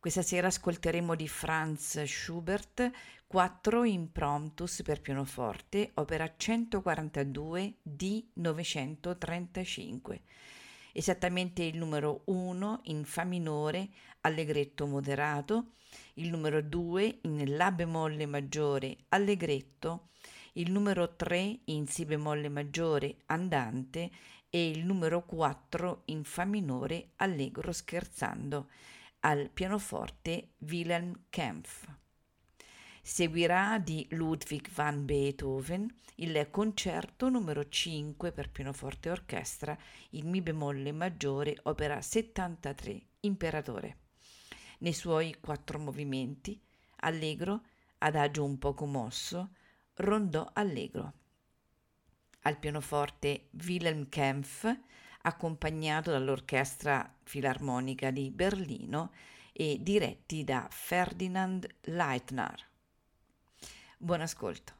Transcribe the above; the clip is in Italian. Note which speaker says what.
Speaker 1: Questa sera ascolteremo di Franz Schubert 4 Impromptus per pianoforte, opera 142 di 935. Esattamente il numero 1 in Fa minore, allegretto moderato, il numero 2 in La bemolle maggiore, allegretto, il numero 3 in Si bemolle maggiore, andante e il numero 4 in Fa minore, allegro scherzando, al pianoforte Wilhelm Kempf. Seguirà di Ludwig van Beethoven il concerto numero 5 per pianoforte e orchestra in Mi bemolle maggiore, opera 73, Imperatore. Nei suoi quattro movimenti, allegro, adagio un poco mosso, rondò allegro. Al pianoforte Wilhelm Kempf, accompagnato dall'Orchestra Filarmonica di Berlino e diretti da Ferdinand Leitner. Buon ascolto.